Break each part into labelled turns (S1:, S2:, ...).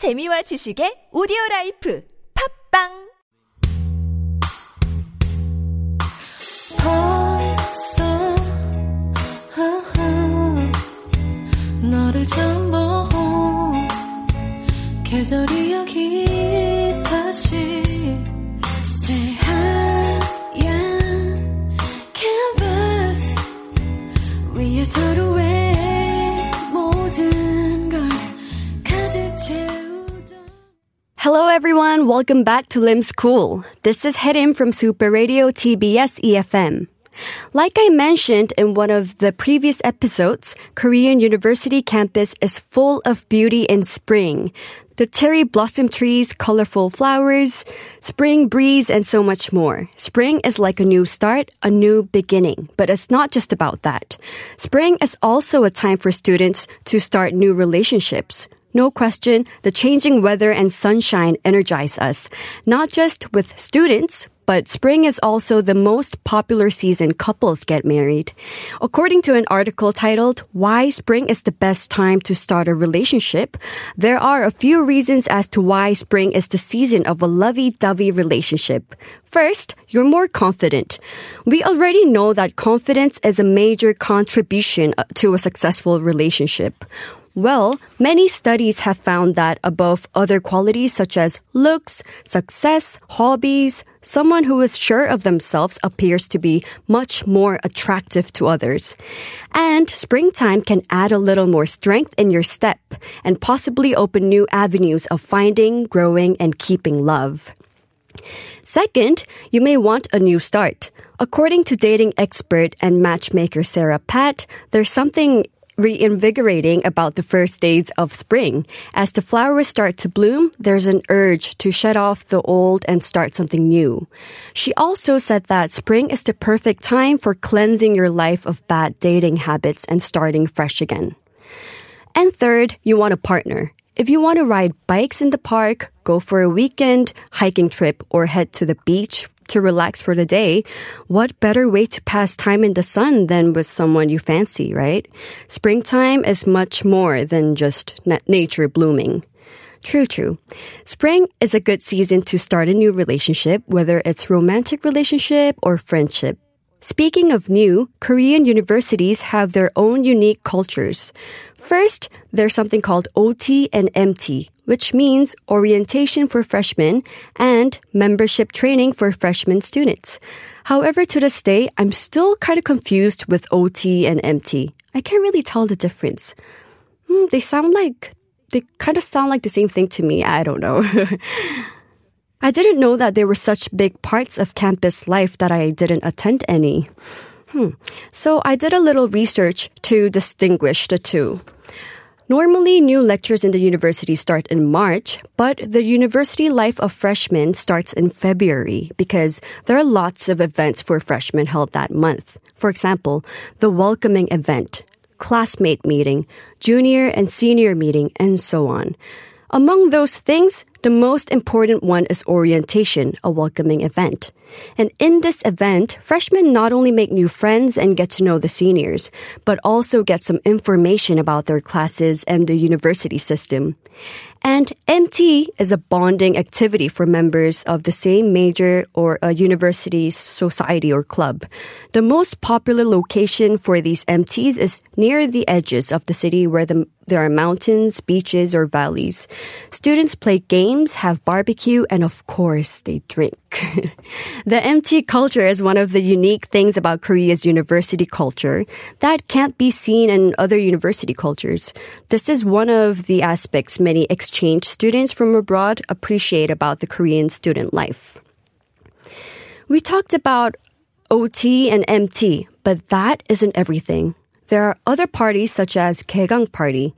S1: 재미와 지식의 오디오 라이프 팝빵!
S2: 너를 처음 본 계절이 여기 다시
S3: Welcome back to Lim School. This is Herim from Super Radio TBS EFM. Like I mentioned in one of the previous episodes, Korean University campus is full of beauty in spring. The cherry blossom trees, colorful flowers, spring breeze, and so much more. Spring is like a new start, a new beginning. But it's not just about that. Spring is also a time for students to start new relationships. No question, the changing weather and sunshine energize us, not just with students, but spring is also the most popular season couples get married. According to an article titled Why Spring is the Best Time to Start a Relationship, there are a few reasons as to why spring is the season of a lovey-dovey relationship. First, you're more confident. We already know that confidence is a major contribution uh, to a successful relationship. Well, many studies have found that above other qualities such as looks, success, hobbies, someone who is sure of themselves appears to be much more attractive to others. And springtime can add a little more strength in your step and possibly open new avenues of finding, growing, and keeping love. Second, you may want a new start. According to dating expert and matchmaker Sarah Pat, there's something reinvigorating about the first days of spring. As the flowers start to bloom, there's an urge to shut off the old and start something new. She also said that spring is the perfect time for cleansing your life of bad dating habits and starting fresh again. And third, you want a partner. If you want to ride bikes in the park, go for a weekend hiking trip, or head to the beach to relax for the day, what better way to pass time in the sun than with someone you fancy, right? Springtime is much more than just na- nature blooming. True, true. Spring is a good season to start a new relationship, whether it's romantic relationship or friendship. Speaking of new, Korean universities have their own unique cultures. First, there's something called OT and MT, which means orientation for freshmen and membership training for freshman students. However, to this day, I'm still kind of confused with OT and MT. I can't really tell the difference. Hmm, they sound like, they kind of sound like the same thing to me. I don't know. I didn't know that there were such big parts of campus life that I didn't attend any. Hmm. So I did a little research to distinguish the two. Normally, new lectures in the university start in March, but the university life of freshmen starts in February because there are lots of events for freshmen held that month. For example, the welcoming event, classmate meeting, junior and senior meeting, and so on. Among those things, the most important one is orientation, a welcoming event. And in this event, freshmen not only make new friends and get to know the seniors, but also get some information about their classes and the university system. And MT is a bonding activity for members of the same major or a university society or club. The most popular location for these MTs is near the edges of the city where the, there are mountains, beaches, or valleys. Students play games, have barbecue, and of course, they drink. the MT culture is one of the unique things about Korea's university culture that can't be seen in other university cultures. This is one of the aspects many exchange students from abroad appreciate about the Korean student life. We talked about OT and MT, but that isn't everything. There are other parties such as Kegang Party,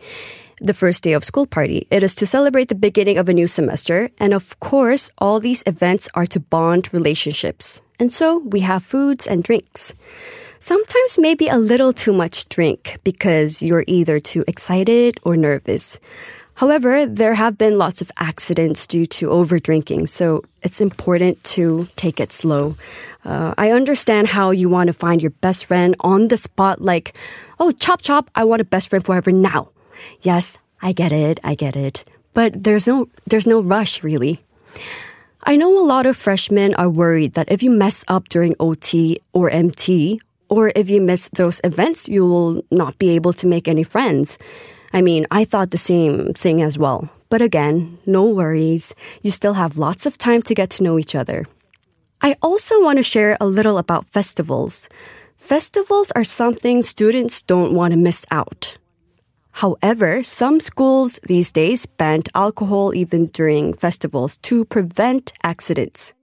S3: the first day of school party. It is to celebrate the beginning of a new semester. And of course, all these events are to bond relationships. And so we have foods and drinks. Sometimes maybe a little too much drink because you're either too excited or nervous. However, there have been lots of accidents due to overdrinking, so it's important to take it slow. Uh, I understand how you want to find your best friend on the spot, like, oh, chop chop, I want a best friend forever now. Yes, I get it, I get it. but there's no, there's no rush really. I know a lot of freshmen are worried that if you mess up during OT or MT, or if you miss those events, you will not be able to make any friends. I mean, I thought the same thing as well. But again, no worries. You still have lots of time to get to know each other. I also want to share a little about festivals. Festivals are something students don't want to miss out. However, some schools these days banned alcohol even during festivals to prevent accidents.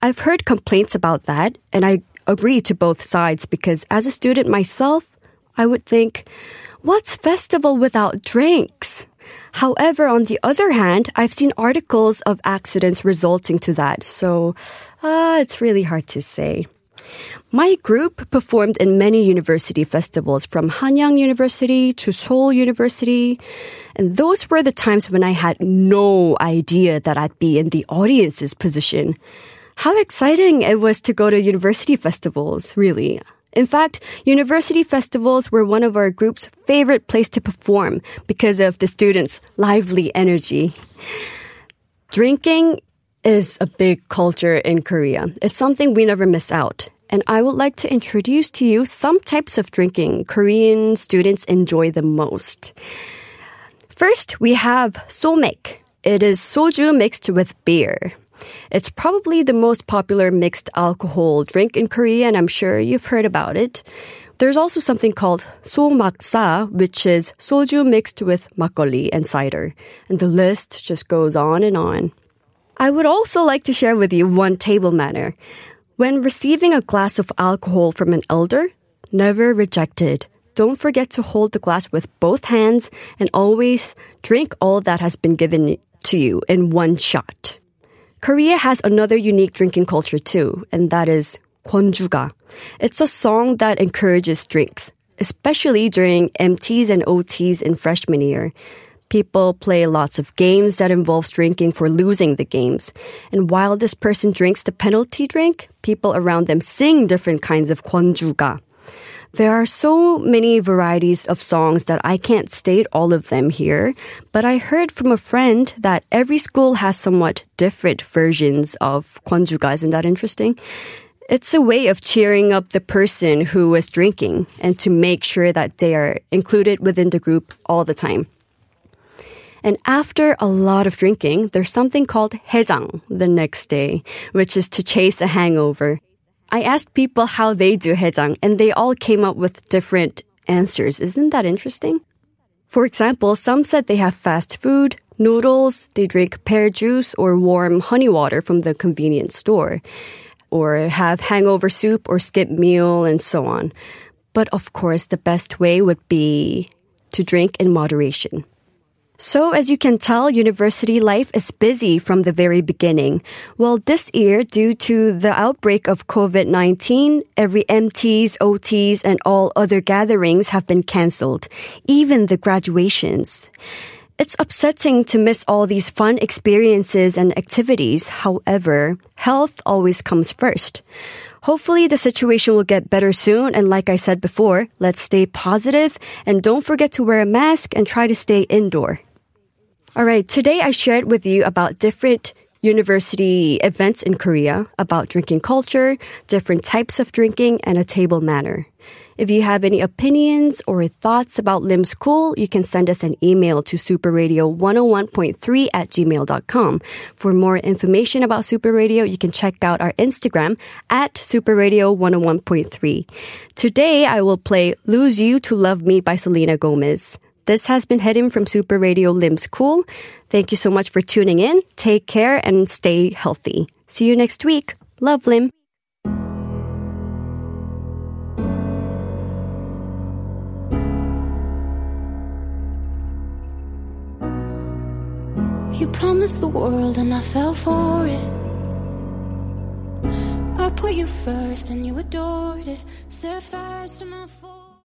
S3: I've heard complaints about that, and I agree to both sides because as a student myself, I would think, what's festival without drinks? However, on the other hand, I've seen articles of accidents resulting to that, so uh, it's really hard to say. My group performed in many university festivals from Hanyang University to Seoul University. And those were the times when I had no idea that I'd be in the audience's position. How exciting it was to go to university festivals, really. In fact, university festivals were one of our group's favorite place to perform because of the students' lively energy. Drinking is a big culture in Korea. It's something we never miss out. And I would like to introduce to you some types of drinking Korean students enjoy the most. First, we have somek. It is soju mixed with beer. It's probably the most popular mixed alcohol drink in Korea, and I'm sure you've heard about it. There's also something called somaksa, which is soju mixed with makgeolli and cider. And the list just goes on and on. I would also like to share with you one table manner. When receiving a glass of alcohol from an elder, never reject it. Don't forget to hold the glass with both hands and always drink all that has been given to you in one shot. Korea has another unique drinking culture too, and that is Kwonjuga. It's a song that encourages drinks, especially during MTs and OTs in freshman year. People play lots of games that involves drinking for losing the games. And while this person drinks the penalty drink, people around them sing different kinds of kwonjuga. There are so many varieties of songs that I can't state all of them here, but I heard from a friend that every school has somewhat different versions of kwonjuga. Isn't that interesting? It's a way of cheering up the person who is drinking and to make sure that they are included within the group all the time. And after a lot of drinking, there's something called hejang the next day, which is to chase a hangover. I asked people how they do hejang, and they all came up with different answers. Isn't that interesting? For example, some said they have fast food, noodles, they drink pear juice or warm honey water from the convenience store, or have hangover soup or skip meal and so on. But of course, the best way would be to drink in moderation. So, as you can tell, university life is busy from the very beginning. Well, this year, due to the outbreak of COVID-19, every MTs, OTs, and all other gatherings have been cancelled, even the graduations. It's upsetting to miss all these fun experiences and activities. However, health always comes first. Hopefully the situation will get better soon. And like I said before, let's stay positive and don't forget to wear a mask and try to stay indoor. All right. Today I shared with you about different university events in Korea about drinking culture, different types of drinking, and a table manner. If you have any opinions or thoughts about Lim School, you can send us an email to superradio101.3 at gmail.com. For more information about Super Radio, you can check out our Instagram at superradio101.3. Today, I will play Lose You to Love Me by Selena Gomez. This has been Herim from Super Radio Lim Cool. Thank you so much for tuning in. Take care and stay healthy. See you next week. Love Lim.
S2: You promised the world and I fell for it. I put you first and you adored it. Set fires to my